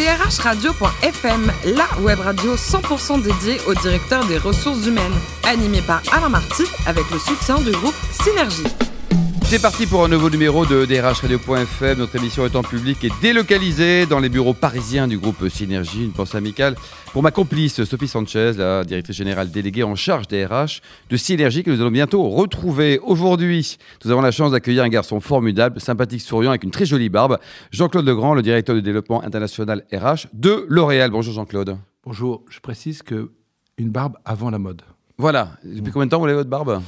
drhradio.fm, la web radio 100% dédiée au directeur des ressources humaines, animée par Alain Marty avec le soutien du groupe Synergie. C'est parti pour un nouveau numéro de DRH Radio.fm. Notre émission est en public et délocalisée dans les bureaux parisiens du groupe Synergie. Une pensée amicale pour ma complice Sophie Sanchez, la directrice générale déléguée en charge des RH de Synergie que nous allons bientôt retrouver. Aujourd'hui, nous avons la chance d'accueillir un garçon formidable, sympathique, souriant, avec une très jolie barbe. Jean-Claude Legrand, le directeur de développement international RH de L'Oréal. Bonjour Jean-Claude. Bonjour, je précise que une barbe avant la mode. Voilà. Depuis combien de temps vous avez votre barbe?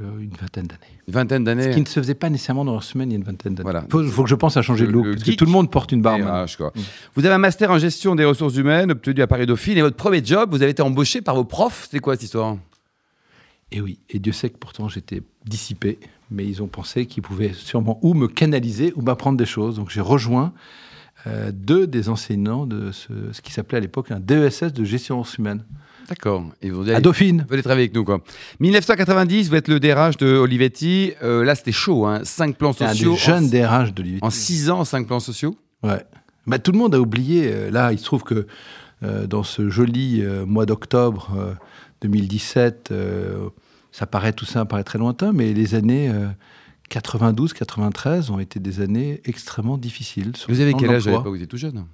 Une vingtaine d'années. Une vingtaine d'années. Ce qui ne se faisait pas nécessairement dans leur semaine il y a une vingtaine d'années. Voilà. Il faut, que je pense à changer de look, parce que tout le monde porte une barbe. Mm. Vous avez un master en gestion des ressources humaines obtenu à Paris Dauphine et votre premier job, vous avez été embauché par vos profs. C'était quoi cette histoire? Et eh oui, et Dieu sait que pourtant j'étais dissipé, mais ils ont pensé qu'ils pouvaient sûrement ou me canaliser ou m'apprendre des choses. Donc j'ai rejoint euh, deux des enseignants de ce, ce qui s'appelait à l'époque un DESS de gestion ressources D'accord. Et vous à Dauphine. Allez travailler avec nous, quoi. 1990, vous êtes le DRH de Olivetti. Euh, là, c'était chaud, hein. Cinq plans sociaux. Un des jeunes DRH d'Olivetti. En six ans, cinq plans sociaux Ouais. Bah, tout le monde a oublié. Euh, là, il se trouve que euh, dans ce joli mois d'octobre 2017, ça paraît tout ça paraît très lointain, mais les années 92, 93 ont été des années extrêmement difficiles. Vous avez quel âge à l'époque? Vous étiez tout jeune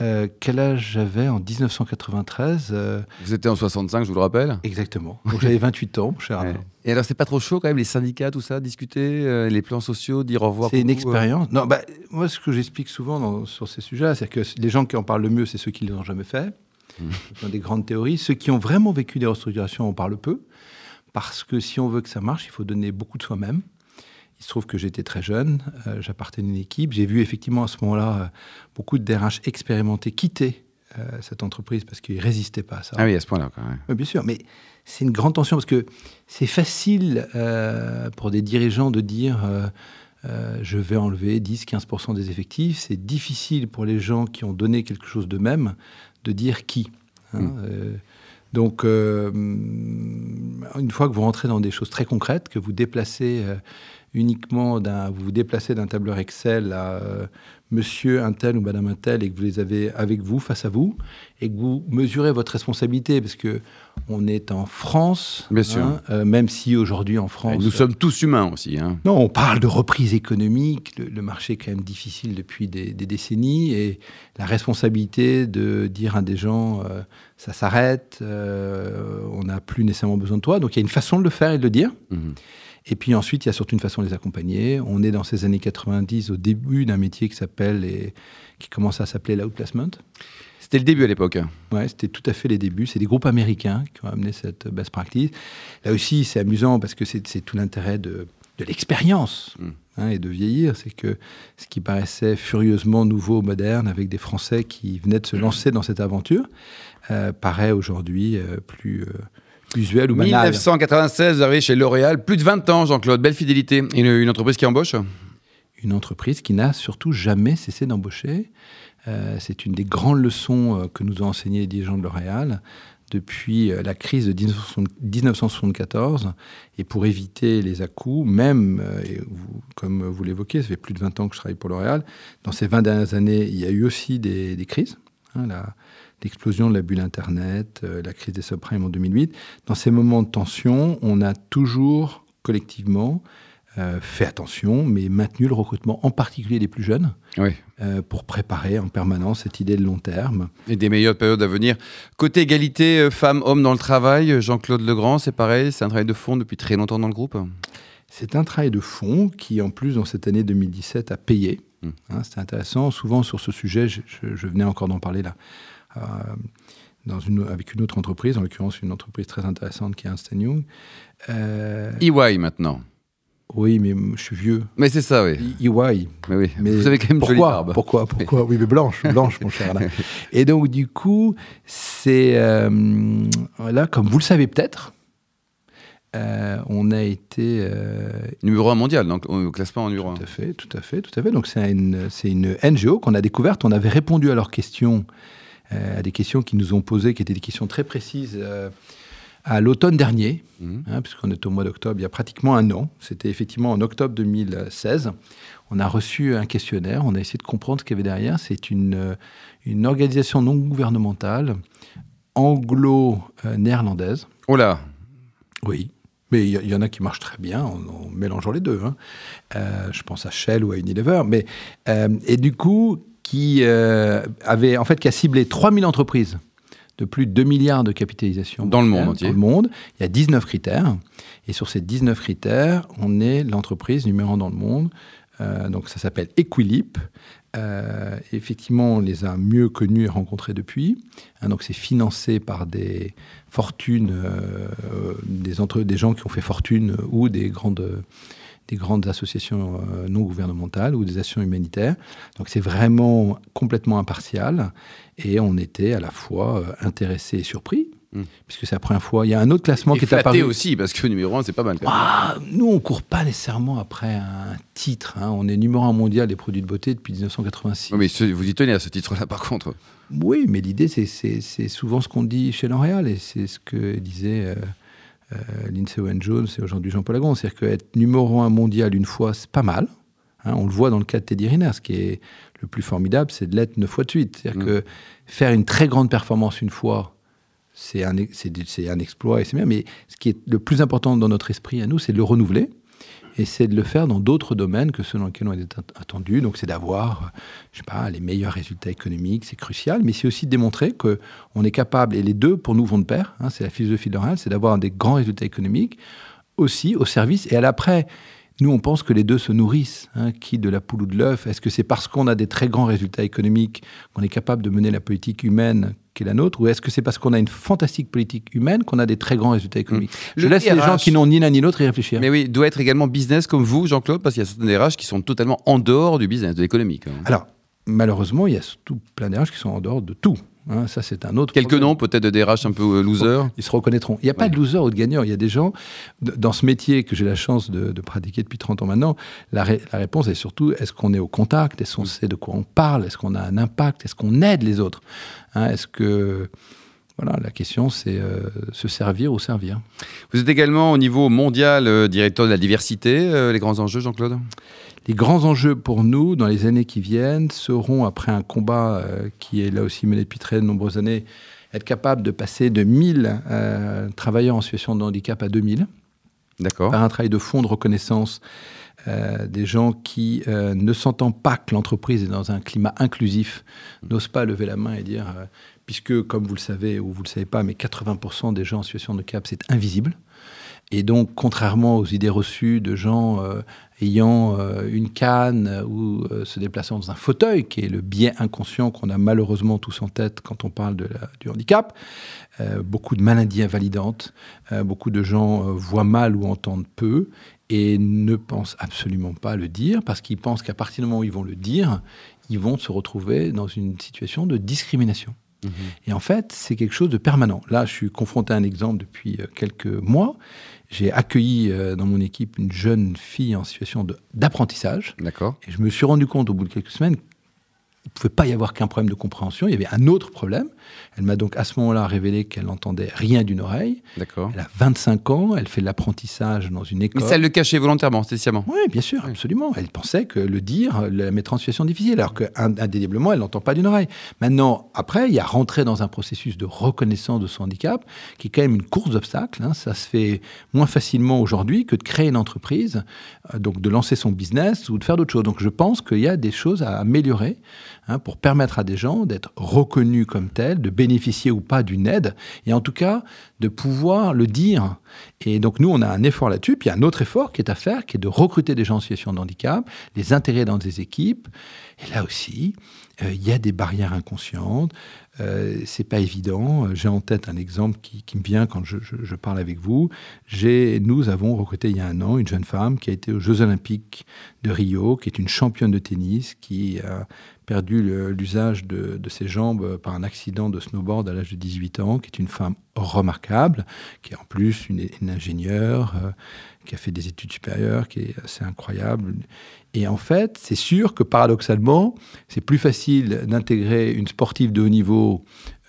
euh, quel âge j'avais en 1993 euh, Vous étiez en 65, je vous le rappelle Exactement. Donc j'avais 28 ans, mon cher Et alors, c'est pas trop chaud quand même, les syndicats, tout ça, discuter, euh, les plans sociaux, dire au revoir C'est une expérience. Non, bah, moi, ce que j'explique souvent sur ces sujets c'est que les gens qui en parlent le mieux, c'est ceux qui ne l'ont jamais fait. Mmh. des grandes théories. Ceux qui ont vraiment vécu des restructurations en parlent peu. Parce que si on veut que ça marche, il faut donner beaucoup de soi-même. Il se trouve que j'étais très jeune, euh, j'appartenais à une équipe. J'ai vu effectivement à ce moment-là euh, beaucoup de DRH expérimentés quitter euh, cette entreprise parce qu'ils ne résistaient pas à ça. Ah oui, à ce point-là, quand même. bien sûr, mais c'est une grande tension parce que c'est facile pour des dirigeants de dire je vais enlever 10-15% des effectifs. C'est difficile pour les gens qui ont donné quelque chose d'eux-mêmes de dire qui. Hein, hmm. donc, une fois que vous rentrez dans des choses très concrètes, que vous déplacez uniquement d'un, vous vous déplacez d'un tableur Excel à euh, monsieur un tel ou madame un tel et que vous les avez avec vous, face à vous, et que vous mesurez votre responsabilité, parce que on est en France, Bien sûr. Hein, euh, même si aujourd'hui en France... nous sommes tous humains aussi. Hein. Non, on parle de reprise économique, le, marché est quand même difficile depuis des, décennies, et la responsabilité de dire à des gens, euh, ça s'arrête, on n'a plus nécessairement besoin de toi, donc il y a une façon de le faire et de le dire. Mmh. Et puis ensuite, il y a surtout une façon de les accompagner. On est dans ces années 90 au début d'un métier qui s'appelle et qui commence à s'appeler l'outplacement. C'était le début à l'époque. Ouais, c'était tout à fait les débuts. C'est des groupes américains qui ont amené cette best practice. Là aussi, c'est amusant parce que c'est tout l'intérêt de, de l'expérience hmm. hein, et de vieillir. C'est que ce qui paraissait furieusement nouveau, moderne, avec des Français qui venaient de se lancer dans cette aventure, euh, paraît aujourd'hui euh, plus, euh, Usuel ou 1996, vous arrivez chez L'Oréal, plus de 20 ans, Jean-Claude, belle fidélité. Une, une entreprise qui embauche Une entreprise qui n'a surtout jamais cessé d'embaucher. Euh, c'est une des grandes leçons euh, que nous ont enseigné les dirigeants de L'Oréal depuis euh, la crise de 1974. Et pour éviter les à-coups, même, comme vous l'évoquez, ça fait plus de 20 ans que je travaille pour L'Oréal, dans ces 20 dernières années, il y a eu aussi des, crises. Hein, l'explosion de la bulle Internet, euh, la crise des subprimes en 2008. Dans ces moments de tension, on a toujours collectivement euh, fait attention, mais maintenu le recrutement, en particulier des plus jeunes, euh, pour préparer en permanence cette idée de long terme. Et des meilleures périodes à venir. Côté égalité femmes-hommes dans le travail, Jean-Claude Legrand, c'est pareil, c'est un travail de fond depuis très longtemps dans le groupe? C'est un travail de fond qui, en plus, dans cette année 2017, a payé. Hum. Hein, c'est intéressant. Souvent, sur ce sujet, je, je venais encore d'en parler là, dans une, avec une autre entreprise, en l'occurrence une entreprise très intéressante qui est Einstein Young. Euh, EY maintenant. Oui, mais je suis vieux. Mais c'est ça, oui. EY. Mais oui. Mais Vous avez quand même pourquoi, jolie barbe. Pourquoi Pourquoi? Oui, mais blanche, blanche, mon cher. Et donc, du coup, c'est euh, là, comme vous le savez peut-être, on a été numéro un mondial, donc au classement en numéro tout À fait, tout à fait, tout à fait. Donc c'est une, c'est une NGO qu'on a découverte. On avait répondu à leurs questions euh, à des questions qui nous ont posées, qui étaient des questions très précises euh, à l'automne dernier, Mhm. hein, puisqu'on est au mois d'octobre, il y a pratiquement un an. C'était effectivement en octobre 2016. On a reçu un questionnaire, on a essayé de comprendre ce qu'il y avait derrière. C'est une, euh, une organisation non gouvernementale anglo-néerlandaise. Oh là, Oui. Mais il y, en a qui marchent très bien en, en mélangeant les deux. hein. Euh, je pense à Shell ou à Unilever. Mais, euh, et du coup, qui, euh, avait, en fait, qui a ciblé 3000 entreprises de plus de 2 milliards de capitalisation. Dans le monde entier. Dans le monde. Il y a 19 critères. Et sur ces 19 critères, on est l'entreprise numéro un dans le monde. Euh, donc ça s'appelle Equilip. Euh, effectivement, on les a mieux connus et rencontrés depuis. Hein, donc c'est financé par des fortunes, euh, des, entre, des gens qui ont fait fortune ou des grandes, des grandes associations euh, non gouvernementales ou des actions humanitaires. Donc c'est vraiment complètement impartial. Et on était à la fois euh, intéressés et surpris. Mm. Puisque c'est la première fois. Il y a un autre classement et qui est apparu. aussi, parce que numéro 1, c'est pas mal. quand même. Ah, nous, on court pas nécessairement après un titre. hein. On est numéro un mondial des produits de beauté depuis 1986. Oui, mais ce- vous y tenez à ce titre-là, par contre. Oui, mais l'idée, c'est souvent ce qu'on dit chez L'Oréal, et c'est ce que disait euh, euh, Lindsay Owen-Jones et aujourd'hui Jean-Paul Agon. C'est-à-dire qu'être numéro un mondial une fois, c'est pas mal. Hein, on le voit dans le cas de Teddy Riner. Ce qui est le plus formidable, c'est de l'être neuf fois de suite. C'est-à-dire Mm. que faire une très grande performance une fois, c'est un, un exploit et c'est bien. Mais ce qui est le plus important dans notre esprit à nous, c'est de le renouveler. Et c'est de le faire dans d'autres domaines que ceux dans lesquels on est at- attendu. Donc, c'est d'avoir, euh, je sais pas, les meilleurs résultats économiques, c'est crucial. Mais c'est aussi de démontrer que on est capable, et les deux pour nous vont de pair. hein, c'est la philosophie de c'est d'avoir des grands résultats économiques aussi au service. Et à l'après, nous, on pense que les deux se nourrissent. hein, qui de la poule ou de l'œuf Est-ce que c'est parce qu'on a des très grands résultats économiques qu'on est capable de mener la politique humaine qui est la nôtre Ou est-ce que c'est parce qu'on a une fantastique politique humaine qu'on a des très grands résultats économiques? Je Le laisse les gens qui n'ont ni l'un ni l'autre y réfléchir. Mais oui, doit être également business comme vous, Jean-Claude, parce qu'il y a certaines RH qui sont totalement en dehors du business, de l'économique. hein. Alors, malheureusement, il y a surtout plein d'RH qui sont en dehors de tout. Hein. ça, c'est un autre Quelques problème. noms, peut-être de DRH un peu euh, loser. Ils se reconnaîtront. Il n'y a pas de loser ou de gagnant. Il y a des gens, dans ce métier que j'ai la chance de, de pratiquer depuis 30 ans maintenant, la, ré- la réponse est surtout est-ce qu'on est au contact? Est-ce qu'on sait de quoi on parle? Est-ce qu'on a un impact? Est-ce qu'on aide les autres? Hein, Est-ce que. Voilà, la question, c'est euh, se servir ou servir. Vous êtes également au niveau mondial euh, directeur de la diversité. euh, les grands enjeux, Jean-Claude? Les grands enjeux pour nous dans les années qui viennent seront, après un combat qui est là aussi mené depuis très nombreuses années, être capable de passer de 1000 euh, travailleurs en situation de handicap à 2000. D'accord. par un travail de fond de reconnaissance euh, des gens qui, euh, ne sentant pas que l'entreprise est dans un climat inclusif, n'osent pas lever la main et dire, euh, puisque, comme vous le savez ou vous le savez pas, mais 80% des gens en situation de handicap, c'est invisible. Et donc, contrairement aux idées reçues de gens euh, ayant euh, une canne ou euh, se déplaçant dans un fauteuil, qui est le biais inconscient qu'on a malheureusement tous en tête quand on parle du handicap, beaucoup de maladies invalidantes, beaucoup de gens voient mal ou entendent peu et ne pensent absolument pas le dire parce qu'ils pensent qu'à partir du moment où ils vont le dire, ils vont se retrouver dans une situation de discrimination. Mhm. Et en fait, c'est quelque chose de permanent. Là, je suis confronté à un exemple depuis euh, quelques mois. J'ai accueilli euh, dans mon équipe une jeune fille en situation d'apprentissage. D'accord. Et je me suis rendu compte au bout de quelques semaines qu'il ne pouvait pas y avoir qu'un problème de compréhension. Il y avait un autre problème. Elle m'a donc à ce moment-là révélé qu'elle n'entendait rien d'une oreille. D'accord. Elle a 25 ans, elle fait de l'apprentissage dans une Mais école. ça elle le cachait volontairement, spécialement. Oui, bien sûr, absolument. Elle pensait que le dire la mettrait en situation difficile, alors qu'indéniablement, elle n'entend pas d'une oreille. Maintenant, après, il y a rentré dans un processus de reconnaissance de son handicap, qui est quand même une course d'obstacles. hein. Ça se fait moins facilement aujourd'hui que de créer une entreprise, euh, donc de lancer son business ou de faire d'autres choses. Donc je pense qu'il y a des choses à améliorer hein, pour permettre à des gens d'être reconnus comme tels, de bénéficier ou pas d'une aide, et en tout cas de pouvoir le dire. Et donc nous, on a un effort là-dessus, puis il y a un autre effort qui est à faire, qui est de recruter des gens en situation de handicap, les intégrer dans des équipes. Et là aussi, il y a des barrières inconscientes. Euh, c'est pas évident. Euh, J'ai en tête un exemple qui, me vient quand je, parle avec vous. Nous avons recruté il y a un an une jeune femme qui a été aux Jeux Olympiques de Rio, qui est une championne de tennis, qui a perdu l'usage de, ses jambes par un accident de snowboard à l'âge de 18 ans, qui est une femme remarquable, qui est en plus une, une ingénieure, euh, qui a fait des études supérieures, qui est assez incroyable. Et en fait, c'est sûr que paradoxalement, c'est plus facile d'intégrer une sportive de haut niveau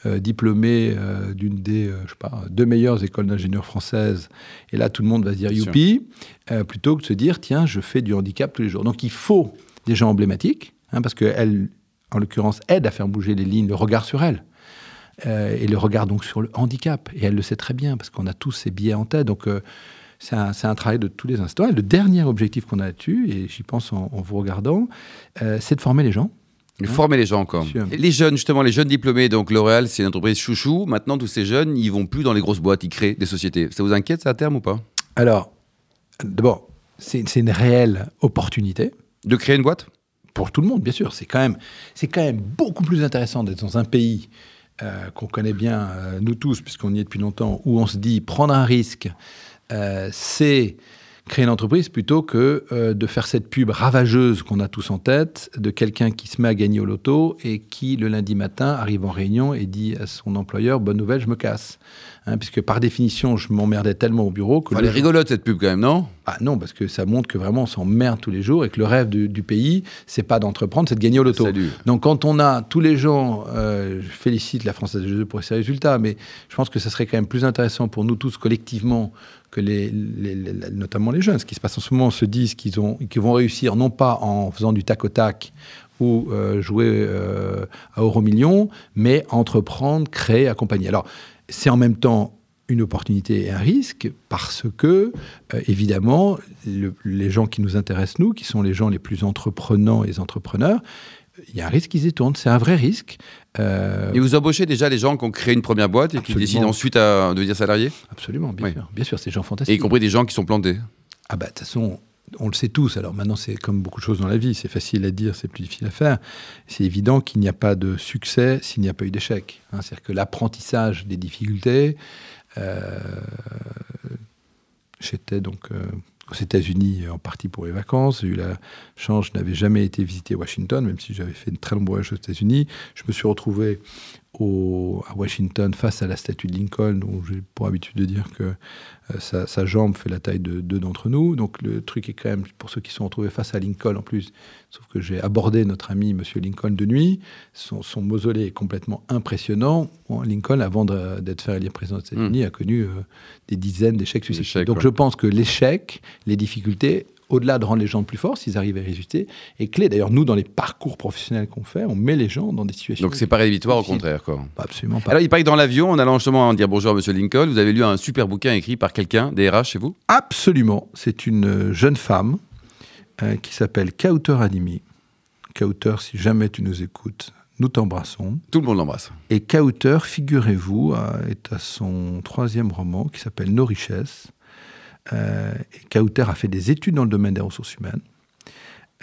euh, diplômé euh, d'une des euh, je sais pas, deux meilleures écoles d'ingénieurs françaises, et là tout le monde va se dire youpi, euh, plutôt que de se dire tiens, je fais du handicap tous les jours. Donc il faut des gens emblématiques, hein, parce qu'elles, en l'occurrence, aident à faire bouger les lignes, le regard sur elles. Et le regard donc sur le handicap. Et elle le sait très bien, parce qu'on a tous ces biais en tête. Donc c'est un, travail de tous les instants. Et le dernier objectif qu'on a là-dessus, et j'y pense en, en vous regardant, c'est de former les gens. Former les gens encore. Les jeunes, justement, les jeunes diplômés, donc L'Oréal, c'est une entreprise chouchou. Maintenant, tous ces jeunes, ils vont plus dans les grosses boîtes, ils créent des sociétés. Ça vous inquiète, ça, à terme ou pas? Alors, d'abord, c'est une réelle opportunité. De créer une boîte? Pour tout le monde, bien sûr. C'est quand même, quand même beaucoup plus intéressant d'être dans un pays euh, qu'on connaît bien, euh, nous tous, puisqu'on y est depuis longtemps, où on se dit prendre un risque, euh, c'est créer une entreprise plutôt que euh, de faire cette pub ravageuse qu'on a tous en tête de quelqu'un qui se met à gagner au loto et qui, le lundi matin, arrive en réunion et dit à son employeur Bonne nouvelle, je me casse. Hein, puisque par définition, je m'emmerdais tellement au bureau que. Elle le est rigolote, cette pub, quand même, non? Ah non, parce que ça montre que vraiment on s'emmerde tous les jours et que le rêve du, du pays, c'est pas d'entreprendre, c'est de gagner au loto. Salut. Donc quand on a tous les gens, euh, je félicite la Française des Jeux pour ses résultats, mais je pense que ça serait quand même plus intéressant pour nous tous collectivement notamment les jeunes. Ce qui se passe en ce moment, se disent qu'ils ont, qu'ils vont réussir non pas en faisant du tac au tac ou euh, jouer euh, à euro million, mais entreprendre, créer, accompagner. Alors c'est en même temps une opportunité et un risque parce que, euh, évidemment, le- les gens qui nous intéressent, nous, qui sont les gens les plus entreprenants et les entrepreneurs, il y a un risque qu'ils y tournent. C'est un vrai risque. Euh, Et vous embauchez déjà les gens qui ont créé une première boîte et qui Absolument. décident ensuite à devenir salariés absolument, bien Oui. sûr. Bien sûr, c'est des gens Et y fantastiques. compris des gens qui sont plantés. Ah bah, de toute façon, on le sait tous. Alors maintenant, c'est comme beaucoup de choses dans la vie. C'est facile à dire, c'est plus difficile à faire. C'est évident qu'il n'y a pas de succès s'il n'y a pas eu d'échec. hein. C'est-à-dire que l'apprentissage des difficultés. euh, J'étais donc euh, aux États-Unis euh, en partie pour les vacances. J'ai eu la chance, je n'avais jamais été visiter Washington, même si j'avais fait une très longue voyage aux États-Unis. Je me suis retrouvé au, à Washington face à la statue de Lincoln, dont j'ai pour habitude de dire que euh, sa, sa jambe fait la taille de deux d'entre nous. Donc le truc est quand même, pour ceux qui sont retrouvés face à Lincoln en plus, sauf que j'ai abordé notre ami Monsieur Lincoln de nuit, son, son mausolée est complètement impressionnant. Lincoln, avant d'être fait élire président des États-Unis, a connu euh, des dizaines d'échecs. D'échecs, Donc ouais. je pense que l'échec, les difficultés, au-delà de rendre les gens plus forts, s'ils arrivent à résister, est clé. D'ailleurs, nous, dans les parcours professionnels qu'on fait, on met les gens dans des situations... Donc c'est pas rédhibitoire, au contraire. Quoi. Absolument pas. Alors, il paraît que dans l'avion, en allant justement dire bonjour à Monsieur Lincoln, vous avez lu un super bouquin écrit par quelqu'un, des RH chez vous? Absolument. C'est une euh, jeune femme euh, qui s'appelle Kauter Animi. Kauter, si jamais tu nous écoutes, nous t'embrassons. Tout le monde l'embrasse. Et Kauter, figurez-vous, a- est à son troisième roman qui s'appelle Nos richesses. Euh, et Kauter a fait des études dans le domaine des ressources humaines.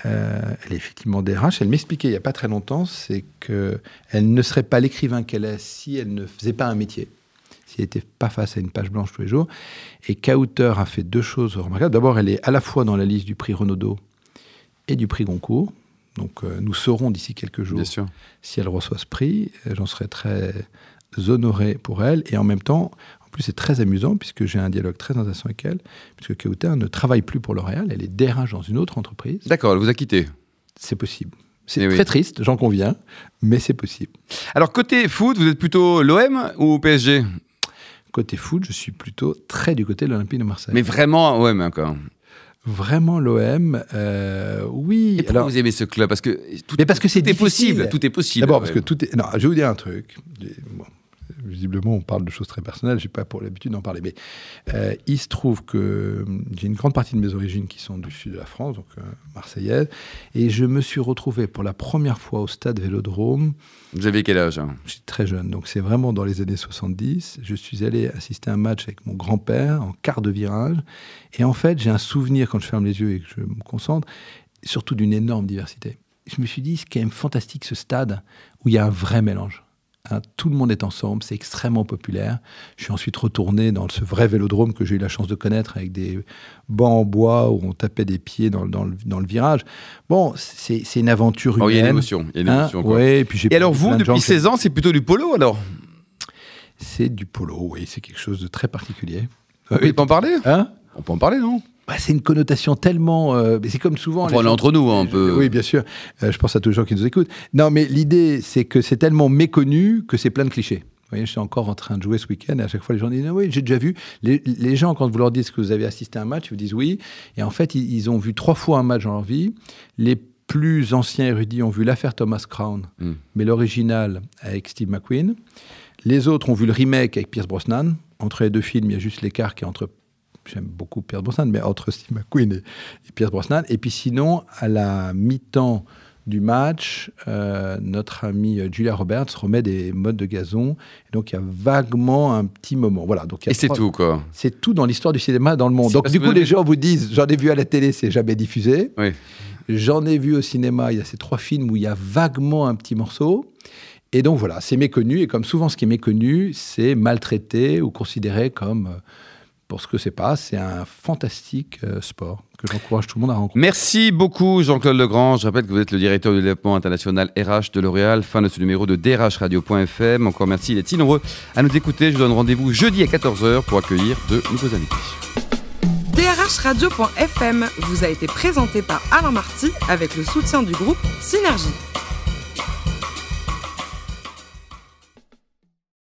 Euh, elle est effectivement DRH. Elle m'expliquait il n'y a pas très longtemps, c'est qu'elle ne serait pas l'écrivain qu'elle est si elle ne faisait pas un métier, si elle n'était pas face à une page blanche tous les jours. Et Kauter a fait deux choses remarquables. D'abord, elle est à la fois dans la liste du prix Renaudot et du prix Goncourt. Donc, euh, nous saurons d'ici quelques jours si elle reçoit ce prix. J'en serais très honoré pour elle. Et en même temps, plus, c'est très amusant puisque j'ai un dialogue très intéressant avec elle, puisque Kauter ne travaille plus pour L'Oréal, elle est DRH dans une autre entreprise. D'accord, elle vous a quitté. C'est possible. C'est Eh oui. très triste, j'en conviens, mais c'est possible. Alors, côté foot, vous êtes plutôt l'OM ou PSG Côté foot, je suis plutôt très du côté de l'Olympique de Marseille. Mais vraiment OM encore. Vraiment l'OM, euh, oui. Et pourquoi Alors, vous aimez ce club? Parce que tout, mais parce que c'est est possible. Tout est possible. D'abord, parce Ouais. que tout est. Non, je vais vous dire un truc. Bon, visiblement, on parle de choses très personnelles. Je n'ai pas pour l'habitude d'en parler. Mais euh, il se trouve que hum, j'ai une grande partie de mes origines qui sont du sud de la France, donc euh, marseillaise. Et je me suis retrouvé pour la première fois au stade Vélodrome. Vous avez quel âge hein? J'étais très jeune, donc c'est vraiment dans les années 70. Je suis allé assister à un match avec mon grand-père en quart de virage. Et en fait, j'ai un souvenir quand je ferme les yeux et que je me concentre, surtout d'une énorme diversité. Je me suis dit, c'est quand même fantastique ce stade où il y a un vrai mélange. Hein, tout le monde est ensemble, c'est extrêmement populaire. Je suis ensuite retourné dans ce vrai vélodrome que j'ai eu la chance de connaître avec des bancs en bois où on tapait des pieds dans, le- dans le, dans le virage. Bon, c'est une aventure Oh, Il y a une humaine. émotion. Il y a une Hein, quoi. ouais, et puis j'ai Et alors vous, de depuis qui- 16 ans, c'est plutôt du polo alors? C'est du polo, oui, c'est quelque chose de très particulier. Vous pouvez pas en parler? Hein? On peut en parler, non? Bah, c'est une connotation tellement. euh, c'est comme souvent. Enfin, on est entre nous, hein, un peu. Oui, bien sûr. Euh, je pense à tous les gens qui nous écoutent. Non, mais l'idée, c'est que c'est tellement méconnu que c'est plein de clichés. Vous voyez, je suis encore en train de jouer ce week-end et à chaque fois les gens disent ah oui j'ai déjà vu. Les, les gens quand vous leur dites que vous avez assisté à un match, ils vous disent oui. Et en fait ils, ils ont vu trois fois un match dans leur vie. Les plus anciens érudits ont vu l'affaire Thomas Crown, Mm. mais l'original avec Steve McQueen. Les autres ont vu le remake avec Pierce Brosnan. Entre les deux films, il y a juste l'écart qui est entre j'aime beaucoup Pierce Brosnan, mais entre Steve McQueen et, et Pierce Brosnan. Et puis sinon, à la mi-temps du match, euh, notre amie euh, Julia Roberts remet des modes de gazon. Et donc il y a vaguement un petit moment. Voilà. Donc il y a Et c'est tout, quoi. C'est tout dans l'histoire du cinéma dans le monde. Donc du coup, les gens vous disent, j'en ai vu à la télé, c'est jamais diffusé. Oui. J'en ai vu au cinéma, il y a ces trois films où il y a vaguement un petit morceau. Et donc voilà, c'est méconnu. Et comme souvent, ce qui est méconnu, c'est maltraité ou considéré comme, euh, pour ce que c'est pas, c'est un fantastique euh, sport que j'encourage tout le monde à rencontrer. Merci beaucoup Jean-Claude Legrand. Je rappelle que vous êtes le directeur du développement international RH de L'Oréal. Fin de ce numéro de drhradio.fm. Encore merci, il est si nombreux à nous écouter. Je vous donne rendez-vous jeudi à 14h pour accueillir de nouveaux invités. drhradio.fm vous a été présenté par Alain Marty avec le soutien du groupe Synergie.